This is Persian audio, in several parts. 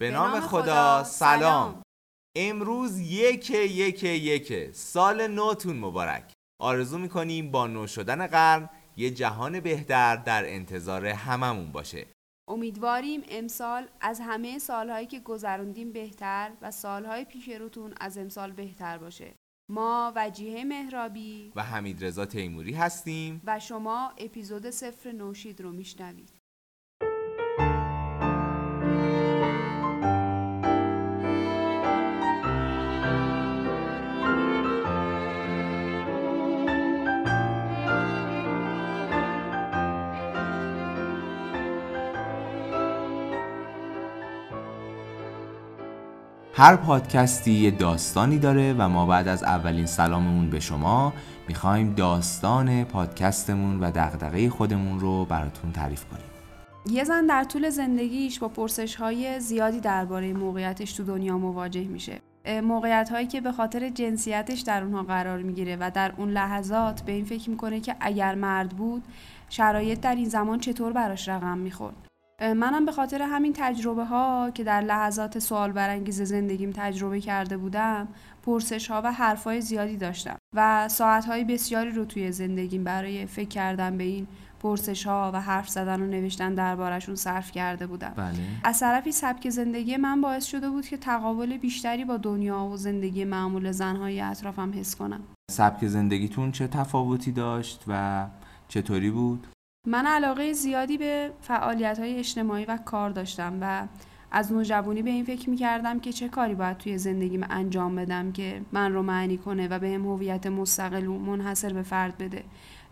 به نام خدا سلام. امروز یک یک یک سال نوتون مبارک. آرزو می‌کنیم با نو شدن قرن یه جهان بهتر در انتظار هممون باشه. امیدواریم امسال از همه سالهایی که گذروندیم بهتر و سالهای پیش روتون از امسال بهتر باشه. ما وجیه مهرابی و حمید رضا تیموری هستیم. و شما اپیزود صفر نوشید رو میشنوید. هر پادکستی یه داستانی داره و ما بعد از اولین سلاممون به شما می‌خوایم داستان پادکستمون و دغدغه خودمون رو براتون تعریف کنیم. یه زن در طول زندگیش با پرسش های زیادی درباره موقعیتش تو دنیا مواجه میشه. موقعیت هایی که به خاطر جنسیتش در اونها قرار می‌گیره و در اون لحظات به این فکر می‌کنه که اگر مرد بود شرایط در این زمان چطور براش رقم می‌خورد؟ منم به خاطر همین تجربه ها که در لحظات سوال برانگیز زندگیم تجربه کرده بودم پرسش ها و حرف های زیادی داشتم و ساعت های بسیاری رو توی زندگیم برای فکر کردن به این پرسش ها و حرف زدن و نوشتن دربارشون صرف کرده بودم بله. از طرفی سبک زندگی من باعث شده بود که تقابل بیشتری با دنیا و زندگی معمول زنهای اطرافم حس کنم سبک زندگیتون چه تفاوتی داشت و چطوری بود؟ من علاقه زیادی به فعالیت های اجتماعی و کار داشتم و از نوجوانی به این فکر می‌کردم که چه کاری باید توی زندگیم انجام بدم که من رو معنی کنه و به هم هویت مستقل و منحصر به فرد بده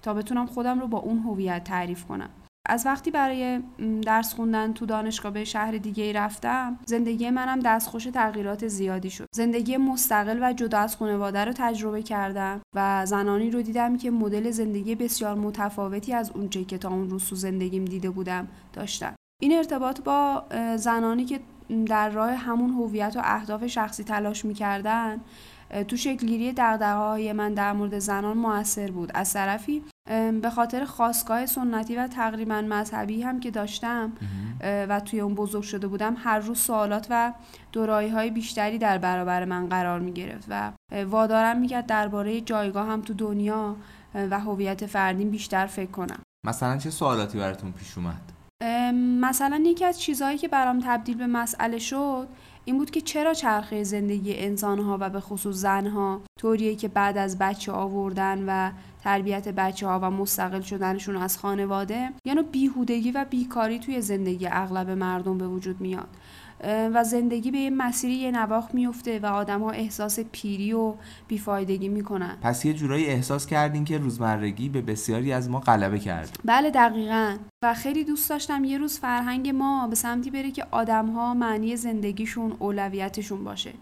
تا بتونم خودم رو با اون هویت تعریف کنم. از وقتی برای درس خوندن تو دانشگاه به شهر دیگه ای رفتم زندگی منم دستخوش تغییرات زیادی شد. زندگی مستقل و جدا از خانواده رو تجربه کردم و زنانی رو دیدم که مدل زندگی بسیار متفاوتی از اونچه که تا اون روز تو زندگیم دیده بودم داشتن. این ارتباط با زنانی که در راه همون هویت و اهداف شخصی تلاش می‌کردن تو شکلگیری دقدقه من در مورد زنان موثر بود. از طرفی به خاطر خواستگاه سنتی و تقریبا مذهبی هم که داشتم و توی اون بزرگ شده بودم هر روز سوالات و دورایی های بیشتری در برابر من قرار می گرفت و وادارم می‌کرد درباره جایگاه هم تو دنیا و هویت فردیم بیشتر فکر کنم مثلا چه سوالاتی براتون پیش اومد؟ مثلا یکی از چیزهایی که برام تبدیل به مسئله شد این بود که چرا چرخه زندگی انسانها و به خصوص زنها طوریه که بعد از بچه آوردن و تربیت بچه ها و مستقل شدنشون از خانواده یعنی بیهودگی و بیکاری توی زندگی اغلب مردم به وجود میاد. و زندگی به یه مسیری یه نواخت میفته و آدم ها احساس پیری و بیفایدگی می‌کنن. پس یه جورایی احساس کردین که روزمرگی به بسیاری از ما غلبه کرد. بله دقیقا. و خیلی دوست داشتم یه روز فرهنگ ما به سمتی بره که آدم ها معنی زندگیشون اولویتشون باشه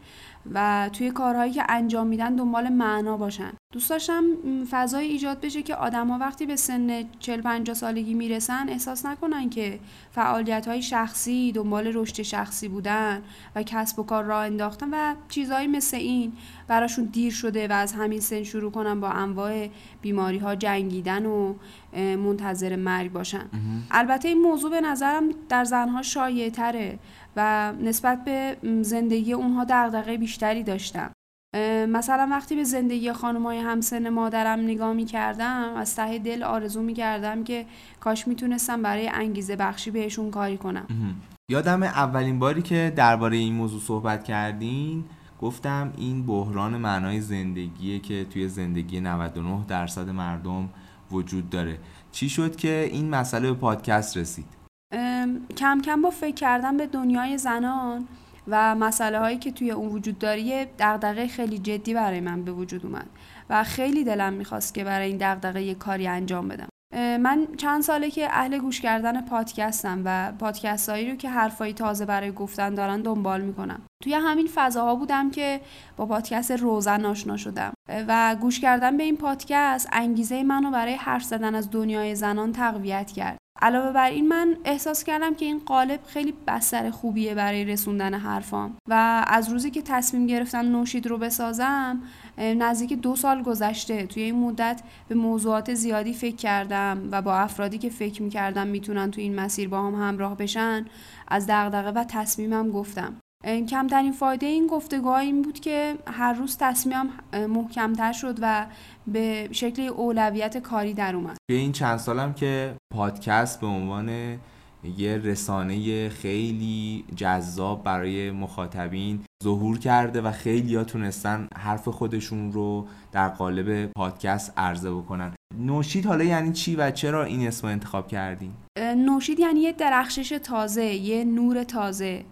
و توی کارهایی که انجام میدن دنبال معنا باشن. دوست داشتم فضای ایجاد بشه که آدما وقتی به سن 40 50 سالگی می‌رسن احساس نکنن که فعالیت های شخصی دنبال رشد شخصی بودن و کسب و کار راه انداختن و چیزهایی مثل این براشون دیر شده و از همین سن شروع کنن با انواع بیماری ها جنگیدن و منتظر مرگ باشن. البته این موضوع به نظرم در زنها شایع تره و نسبت به زندگی اونها دغدغه بیشتری داشتم مثلا وقتی به زندگی خانمای همسن مادرم نگاه می کردم از ته دل آرزو می کردم که کاش می‌تونستم برای انگیزه بخشی بهشون کاری کنم. یادم اولین باری که درباره این موضوع صحبت کردین گفتم این بحران معنای زندگیه که توی زندگی 99 درصد مردم وجود داره. چی شد که این مسئله به پادکست رسید؟ کم کم با فکر کردن به دنیای زنان و مسئله هایی که توی اون وجود داره دغدغه خیلی جدی برای من به وجود اومد و خیلی دلم می‌خواست که برای این دغدغه یه کاری انجام بدم. من چند ساله که اهل گوش کردن پادکستم و پادکست هایی رو که حرفایی تازه برای گفتن دارن دنبال می‌کنم. توی همین فضاها بودم که با پادکست روزن آشنا شدم. و گوش کردن به این پادکست انگیزه منو برای حرف زدن از دنیای زنان تقویت کرد. علاوه بر این من احساس کردم که این قالب خیلی بستر خوبیه برای رسوندن حرفام. و از روزی که تصمیم گرفتم نوشید رو بسازم نزدیک دو سال گذشته توی این مدت به موضوعات زیادی فکر کردم و با افرادی که فکر می‌کردم می‌تونن تو این مسیر با هم همراه بشن از دغدغه و تصمیمم گفتم. کمترین فایده این گفتگاه این بود که هر روز تصمیمم محکمتر شد و به شکل اولویت کاری در اومد. به این چند سالم که پادکست به عنوان یه رسانه خیلی جذاب برای مخاطبین ظهور کرده و خیلی ها تونستن حرف خودشون رو در قالب پادکست عرضه بکنن. نوشید حالا یعنی چی و چرا این اسم انتخاب کردین؟ نوشید یعنی یه درخشش تازه یه نور تازه.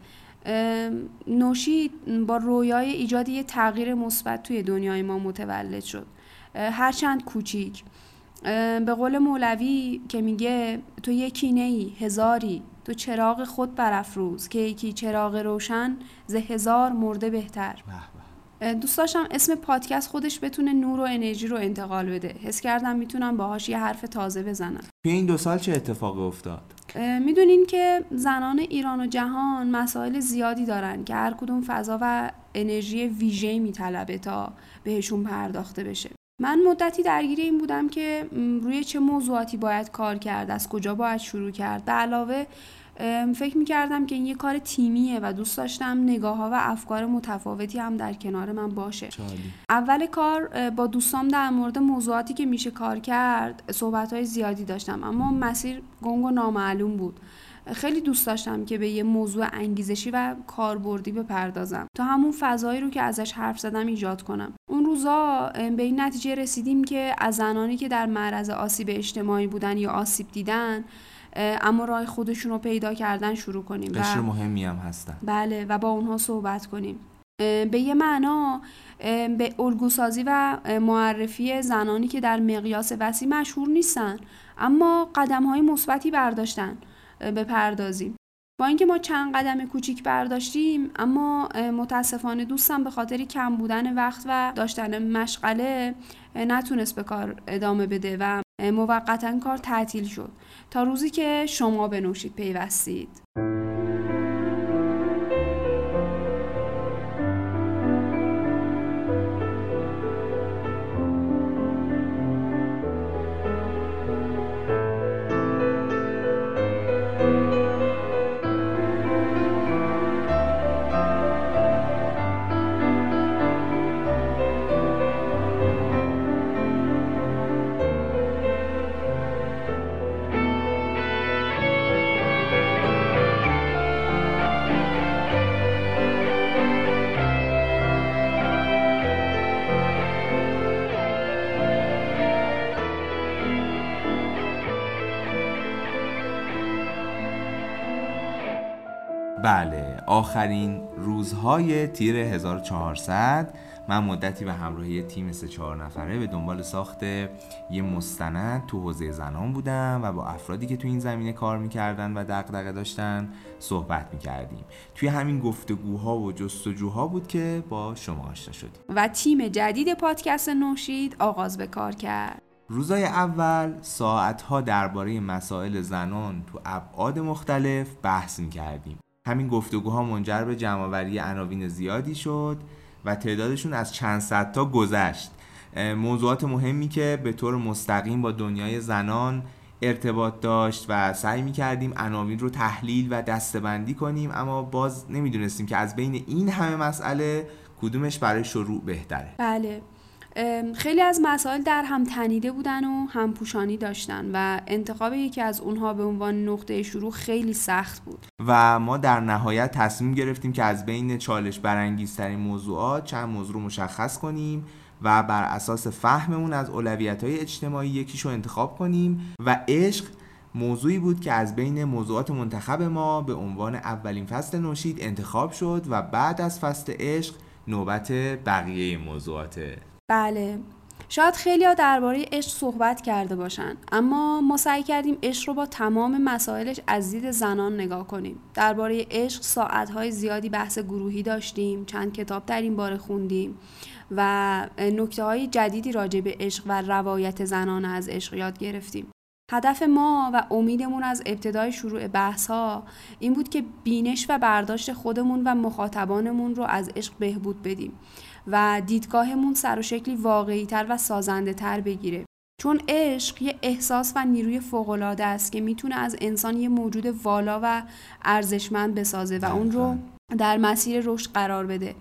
نوشید با رویای ایجاد یه تغییر مثبت توی دنیای ما متولد شد. هرچند کوچیک. به قول مولوی که میگه تو یکی نی هزاری. تو چراغ خود برافروز که یکی چراغ روشن ز هزار مرده بهتر. دوست داشتم اسم پادکست خودش بتونه نور و انرژی رو انتقال بده. حس کردم می‌تونم باهاش یه حرف تازه بزنم. توی این دو سال چه اتفاقی افتاد؟ می‌دونین که زنان ایران و جهان مسائل زیادی دارن که هر کدوم فضا و انرژی ویژه‌ای میطلبه تا بهشون پرداخته بشه. من مدتی درگیر این بودم که روی چه موضوعاتی باید کار کرد از کجا باید شروع کرد. علاوه فکر می‌کردم که این یه کار تیمیه و دوست داشتم نگاه ها و افکار متفاوتی هم در کنار من باشه. اول کار با دوستام در مورد موضوعاتی که میشه کار کرد صحبت های زیادی داشتم. اما مسیر گنگ و نامعلوم بود. خیلی دوست داشتم که به یه موضوع انگیزشی و کاربردی بپردازم. تا همون فضایی رو که ازش حرف زدم ایجاد کنم. اون روزا به این نتیجه رسیدیم که از زنانی که در معرض آسیب اجتماعی بودن یا آسیب دیدن اما راه خودشون رو پیدا کردن شروع کنیم. قشر مهمی هم هستن. بله و با اونها صحبت کنیم. به یه معنا به الگوسازی و معرفی زنانی که در مقیاس وسیع مشهور نیستن اما قدم های مثبتی برداشتن بپردازیم با اینکه ما چند قدم کوچیک برداشتیم اما متاسفانه دوستم به خاطر کم بودن وقت و داشتن مشغله نتونست به کار ادامه بده و موقتا کار تعطیل شد تا روزی که شما به پیوستید. بله آخرین روزهای تیر 1400 من مدتی به همراهی تیم سه چهار نفره به دنبال ساخت یه مستند تو حوزه زنان بودم و با افرادی که تو این زمینه کار می‌کردن و دقدقه داشتن صحبت می‌کردیم. توی همین گفتگوها و جستجوها بود که با شما آشنا شدیم. و تیم جدید پادکست نوشید آغاز به کار کرد. روزای اول ساعتها درباره مسائل زنان تو ابعاد مختلف بحث می‌کردیم. همین گفتگوها منجر به جمعآوری عناوین زیادی شد و تعدادشون از چند صد تا گذشت. موضوعات مهمی که به طور مستقیم با دنیای زنان ارتباط داشت و سعی می کردیم عناوین رو تحلیل و دستبندی کنیم اما باز نمی‌دونستیم که از بین این همه مسئله کدومش برای شروع بهتره. بله. خیلی از مسائل در هم تنیده بودن و هم پوشانی داشتن و انتخاب یکی از اونها به عنوان نقطه شروع خیلی سخت بود. و ما در نهایت تصمیم گرفتیم که از بین چالش برانگیزترین موضوعات چند موضوع رو مشخص کنیم و بر اساس فهممون از اولویت های اجتماعی یکیشو انتخاب کنیم و عشق موضوعی بود که از بین موضوعات منتخب ما به عنوان اولین فصل نوشید انتخاب شد و بعد از فصل عشق نوبت بقیه موضوعاته بله. شاید خیلی درباره عشق صحبت کرده باشن اما ما سعی کردیم عشق رو با تمام مسائلش از دید زنان نگاه کنیم. درباره عشق ساعتهای زیادی بحث گروهی داشتیم چند کتاب در این باره خوندیم و نکته های جدیدی راجع به عشق و روایت زنان از عشق یاد گرفتیم. هدف ما و امیدمون از ابتدای شروع بحث ها این بود که بینش و برداشت خودمون و مخاطبانمون رو از عشق بهبود بدیم. و دیدگاهمون سر و شکلی واقعی تر و سازنده تر بگیره. چون عشق یه احساس و نیروی فوقالعاده است که می‌تونه از انسان یه موجود والا و ارزشمند بسازه و اون رو در مسیر رشد قرار بده.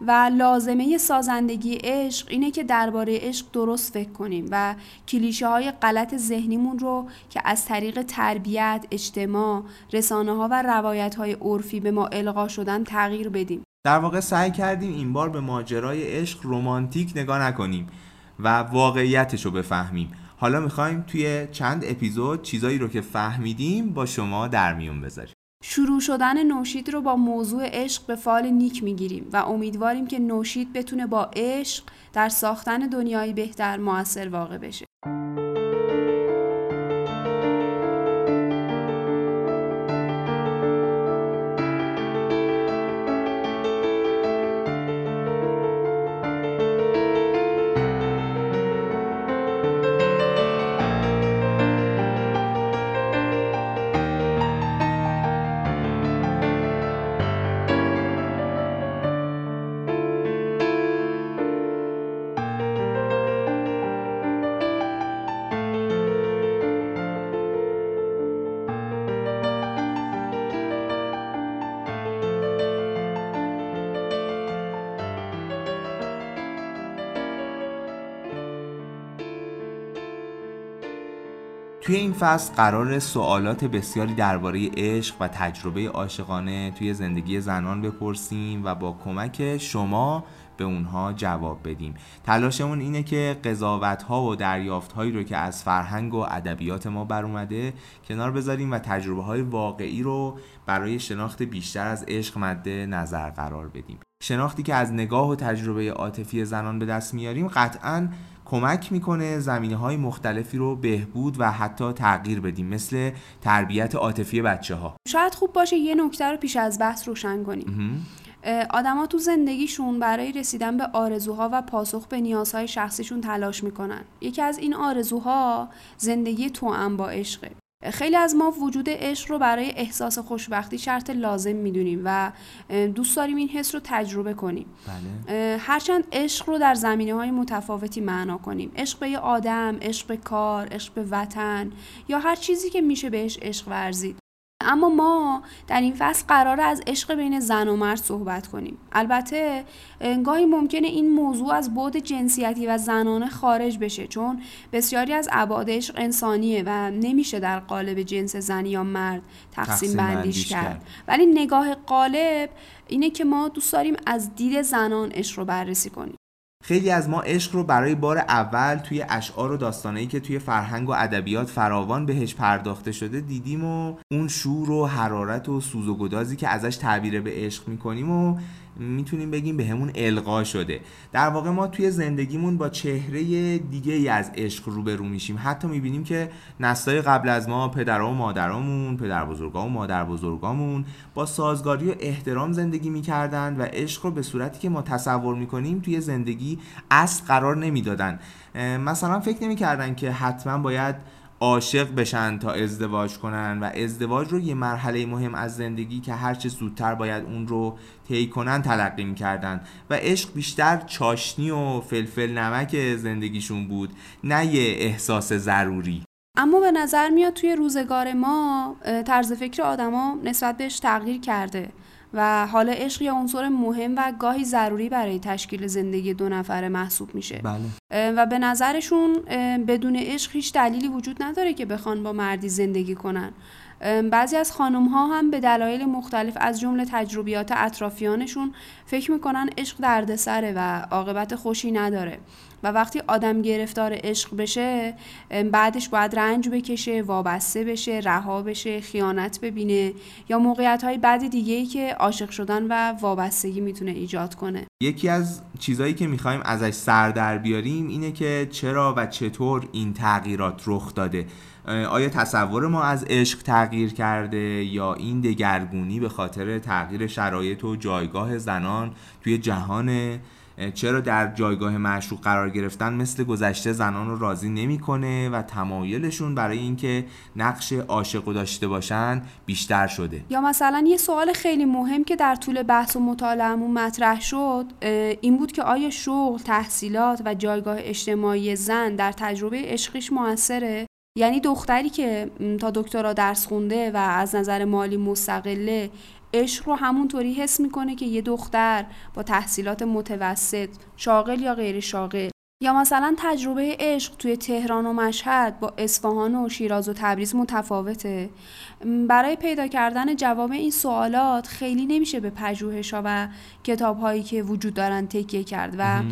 و لازمه سازندگی عشق اینه که درباره عشق درست فکر کنیم و کلیشه های غلط ذهنیمون رو که از طریق تربیت، اجتماع، رسانه ها و روایت های عرفی به ما القا شدن تغییر بدیم. در واقع سعی کردیم این بار به ماجرای عشق رومانتیک نگاه نکنیم و واقعیتش رو بفهمیم حالا می‌خوایم توی چند اپیزود چیزایی رو که فهمیدیم با شما در میون بذاریم شروع شدن نوشید رو با موضوع عشق به فال نیک می‌گیریم و امیدواریم که نوشید بتونه با عشق در ساختن دنیایی بهتر موثر واقع بشه. توی این فصل قرار سوالات بسیاری درباره عشق و تجربه عاشقانه توی زندگی زنان بپرسیم و با کمک شما به اونها جواب بدیم. تلاشمون اینه که قضاوت ها و دریافت هایی رو که از فرهنگ و ادبیات ما بر اومده کنار بذاریم و تجربه های واقعی رو برای شناخت بیشتر از عشق مد نظر قرار بدیم. شناختی که از نگاه و تجربه عاطفی زنان به دست میاریم قطعاً کمک می‌کنه زمینه های مختلفی رو بهبود و حتی تغییر بدیم مثل تربیت عاطفی بچه ها شاید خوب باشه یه نکته رو پیش از بحث روشن کنیم. آدما تو زندگیشون برای رسیدن به آرزوها و پاسخ به نیازهای شخصیشون تلاش می‌کنن. یکی از این آرزوها زندگی توأم با عشقه. خیلی از ما وجود عشق رو برای احساس خوشبختی شرط لازم می‌دونیم و دوست داریم این حس رو تجربه کنیم. بله. هرچند عشق رو در زمینه های متفاوتی معنا کنیم. عشق به یه آدم، عشق به کار، عشق به وطن یا هر چیزی که میشه بهش عشق ورزید. اما ما در این فصل قرار از عشق بین زن و مرد صحبت کنیم. البته گاهی ممکنه این موضوع از بعد جنسیتی و زنانه خارج بشه چون بسیاری از ابعاد عشق انسانیه و نمیشه در قالب جنس زنی یا مرد تقسیم, بندیش کرد. کرد. ولی نگاه قالب اینه که ما دوست داریم از دید زنان عشق رو بررسی کنیم. خیلی از ما عشق رو برای بار اول توی اشعار و داستانهایی که توی فرهنگ و ادبیات فراوان بهش پرداخته شده دیدیم و اون شور و حرارت و سوز و گدازی که ازش تعبیر به عشق می‌کنیم و می‌تونیم بگیم به همون القا شده. در واقع ما توی زندگیمون با چهره دیگه ای از عشق روبرو میشیم. حتی می‌بینیم که نسلای قبل از ما پدرها و مادرامون پدر بزرگا و مادر بزرگامون با سازگاری و احترام زندگی می‌کردن و عشق رو به صورتی که ما تصور می‌کنیم توی زندگی اصل قرار نمی‌دادن. مثلا فکر نمی‌کردن که حتما باید عاشق بشن تا ازدواج کنن و ازدواج رو یه مرحله مهم از زندگی که هرچه زودتر باید اون رو طی کنن تلقی می‌کردن و عشق بیشتر چاشنی و فلفل نمک زندگیشون بود نه یه احساس ضروری. اما به نظر میاد توی روزگار ما طرز فکر آدما نسبت بهش تغییر کرده. و حالا عشق یه عنصر مهم و گاهی ضروری برای تشکیل زندگی دو نفره محسوب میشه. بله. و به نظرشون بدون عشق هیچ دلیلی وجود نداره که بخوان با مردی زندگی کنن. بعضی از خانم ها هم به دلایل مختلف از جمله تجربیات اطرافیانشون فکر می‌کنن عشق دردسره و عاقبت خوشی نداره. و وقتی آدم گرفتار عشق بشه بعدش باید رنج بکشه وابسته بشه رها بشه خیانت ببینه یا موقعیت های بعد دیگه ای که عاشق شدن و وابستگی می‌تونه ایجاد کنه. یکی از چیزهایی که می‌خوایم ازش سر در بیاریم اینه که چرا و چطور این تغییرات رخ داده. آیا تصور ما از عشق تغییر کرده یا این دگرگونی به خاطر تغییر شرایط و جایگاه زنان توی جهان چرا در جایگاه معشوق قرار گرفتن مثل گذشته زنان رو راضی نمی‌کنه و تمایلشون برای اینکه نقش عاشق داشته باشن بیشتر شده؟ یا مثلا یه سوال خیلی مهم که در طول بحث و مطالعهمون مطرح شد این بود که آیا شغل، تحصیلات و جایگاه اجتماعی زن در تجربه عشقیش موثره؟ یعنی دختری که تا دکترا درس خونده و از نظر مالی مستقله عشق رو همونطوری حس می‌کنه که یه دختر با تحصیلات متوسط شاغل یا غیر شاغل. یا مثلا تجربه عشق توی تهران و مشهد با اصفهان و شیراز و تبریز متفاوته. برای پیدا کردن جواب این سوالات خیلی نمیشه به پژوهش‌ها و کتابهایی که وجود دارن تکیه کرد و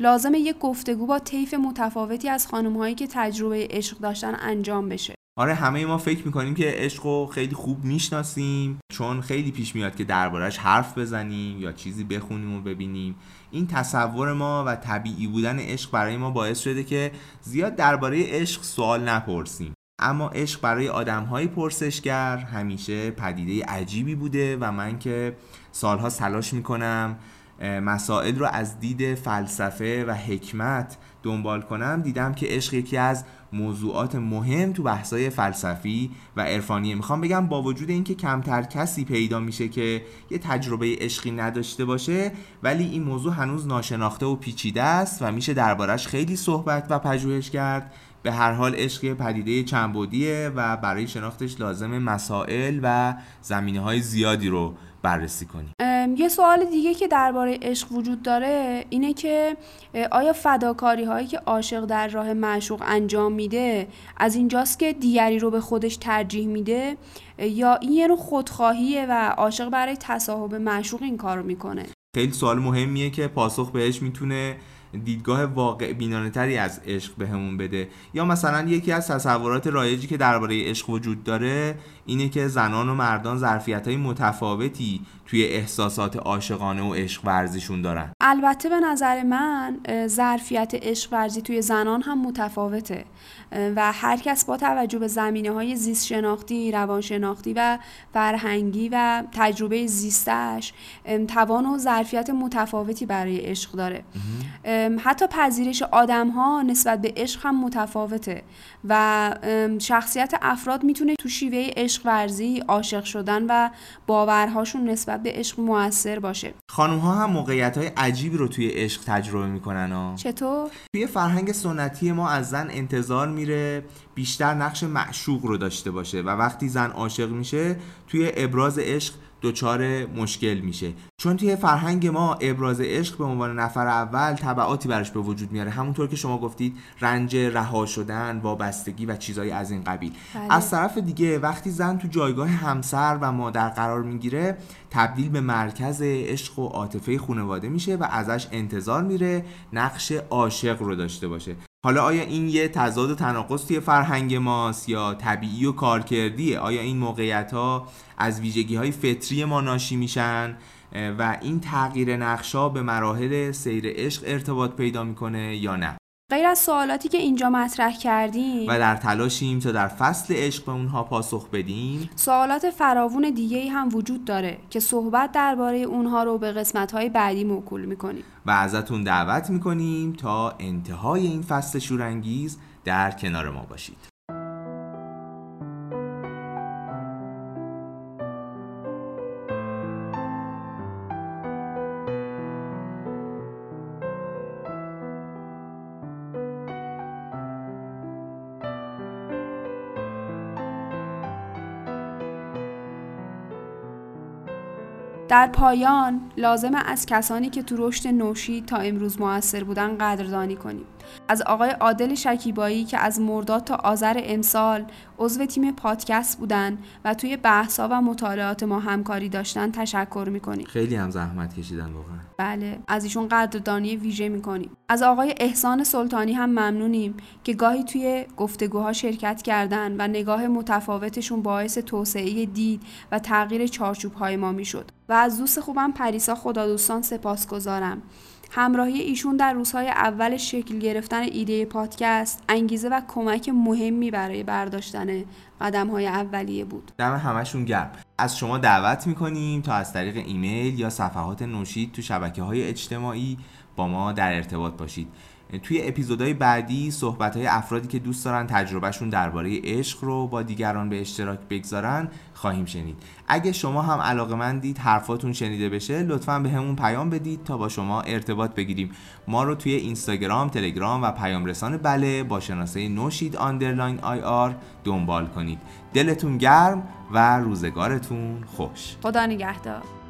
لازمه یک گفتگو با طیف متفاوتی از خانمهایی که تجربه عشق داشتن انجام بشه. آره همه ما فکر می‌کنیم که عشق رو خیلی خوب می‌شناسیم چون خیلی پیش میاد که دربارش حرف بزنیم یا چیزی بخونیم و ببینیم. این تصور ما و طبیعی بودن عشق برای ما باعث شده که زیاد درباره عشق سوال نپرسیم. اما عشق برای آدم های پرسشگر همیشه پدیده عجیبی بوده و من که سالها تلاش می‌کنم مسائل رو از دید فلسفه و حکمت دنبال کنم دیدم که عشق یکی از موضوعات مهم تو بحثای فلسفی و عرفانیه. می‌خوام بگم با وجود اینکه کمتر کسی پیدا میشه که یه تجربه عشقی نداشته باشه ولی این موضوع هنوز ناشناخته و پیچیده است و میشه دربارش خیلی صحبت و پژوهش کرد. به هر حال عشق پدیده چنبودیه و برای شناختش لازم مسائل و زمینه های زیادی رو بررسی کنیم. یه سوال دیگه که درباره عشق وجود داره اینه که آیا فداکاری هایی که عاشق در راه معشوق انجام میده از اینجاست که دیگری رو به خودش ترجیح میده؟ یا این یه نوع خودخواهیه و عاشق برای تصاحب معشوق این کار می‌کنه؟ خیلی سوال مهمیه که پاسخ بهش می‌تونه دیدگاه واقع بینانه تری از عشق بهمون بده. یا مثلا یکی از تصورات رایجی که درباره عشق وجود داره اینه که زنان و مردان ظرفیت های متفاوتی توی احساسات عاشقانه و عشق ورزیشون دارن. البته به نظر من ظرفیت عشق ورزی توی زنان هم متفاوته. و هر کس با توجه به زمینه های زیست شناختی، روان شناختی و فرهنگی و تجربه زیستش توان و ظرفیت متفاوتی برای عشق داره. حتی پذیرش آدم ها نسبت به عشق هم متفاوته. و شخصیت افراد می‌تونه تو شیوه عشق ورزی عاشق شدن و باورهاشون نسبت به عشق موثر باشه خانم ها هم موقعیت های عجیبی رو توی عشق تجربه می‌کنن ها. چطور؟ توی فرهنگ سنتی ما از زن انتظار میره بیشتر نقش معشوق رو داشته باشه و وقتی زن عاشق میشه توی ابراز عشق دچار مشکل میشه. چون توی فرهنگ ما ابراز عشق به عنوان نفر اول تبعاتی براش به وجود میاره. همونطور که شما گفتید رنج رها شدن وابستگی و چیزایی از این قبیل. بله. از طرف دیگه وقتی زن تو جایگاه همسر و مادر قرار می‌گیره تبدیل به مرکز عشق و عاطفه خانواده میشه و ازش انتظار میره نقش عاشق رو داشته باشه. حالا آیا این یه تضاد و تناقض توی فرهنگ ماست یا طبیعی و کارکردیه؟ آیا این موقعیت ها از ویژگی های فطری ما ناشی میشن؟ و این تغییر نقشا به مراحل سیر عشق ارتباط پیدا می‌کنه یا نه؟ غیر از سوالاتی که اینجا مطرح کردیم و در تلاشیم تا در فصل عشق به اونها پاسخ بدیم. سوالات فراوون دیگه هم وجود داره که صحبت درباره اونها رو به قسمت‌های بعدی موکول می‌کنیم. و ازتون دعوت می‌کنیم تا انتهای این فصل شورانگیز در کنار ما باشید. در پایان لازم از کسانی که تو رشد نوشی تا امروز موثر بودن قدردانی کنیم. از آقای عادل شکیبایی که از مرداد تا آذر امسال عضو تیم پادکست بودن و توی بحثا و مطالعات ما همکاری داشتن تشکر می‌کنیم. خیلی هم زحمت کشیدن واقعا. بله از ایشون قدردانی ویژه می‌کنیم. از آقای احسان سلطانی هم ممنونیم که گاهی توی گفتگوها شرکت کردن و نگاه متفاوتشون باعث توسعه دید و تغییر چارچوب های ما می‌شد. و از دوست خوبم پریسا خدا دوستان سپاس گذارم همراهی ایشون در روزهای اول شکل گرفتن ایده پادکست انگیزه و کمک مهمی برای برداشتن قدم های اولیه بود. دم همشون گرم. از شما دعوت می‌کنیم تا از طریق ایمیل یا صفحات نوشید تو شبکه های اجتماعی با ما در ارتباط باشید. توی اپیزودهای بعدی صحبت های افرادی که دوست دارن تجربهشون درباره عشق رو با دیگران به اشتراک بگذارن خواهیم شنید. اگه شما هم علاقه‌مندید حرفاتون شنیده بشه لطفا بهمون پیام بدید تا با شما ارتباط بگیریم. ما رو توی اینستاگرام، تلگرام و پیام رسان بله با شناسه نوشید underline IR دنبال کنید. دلتون گرم و روزگارتون خوش. خدا نگهدار.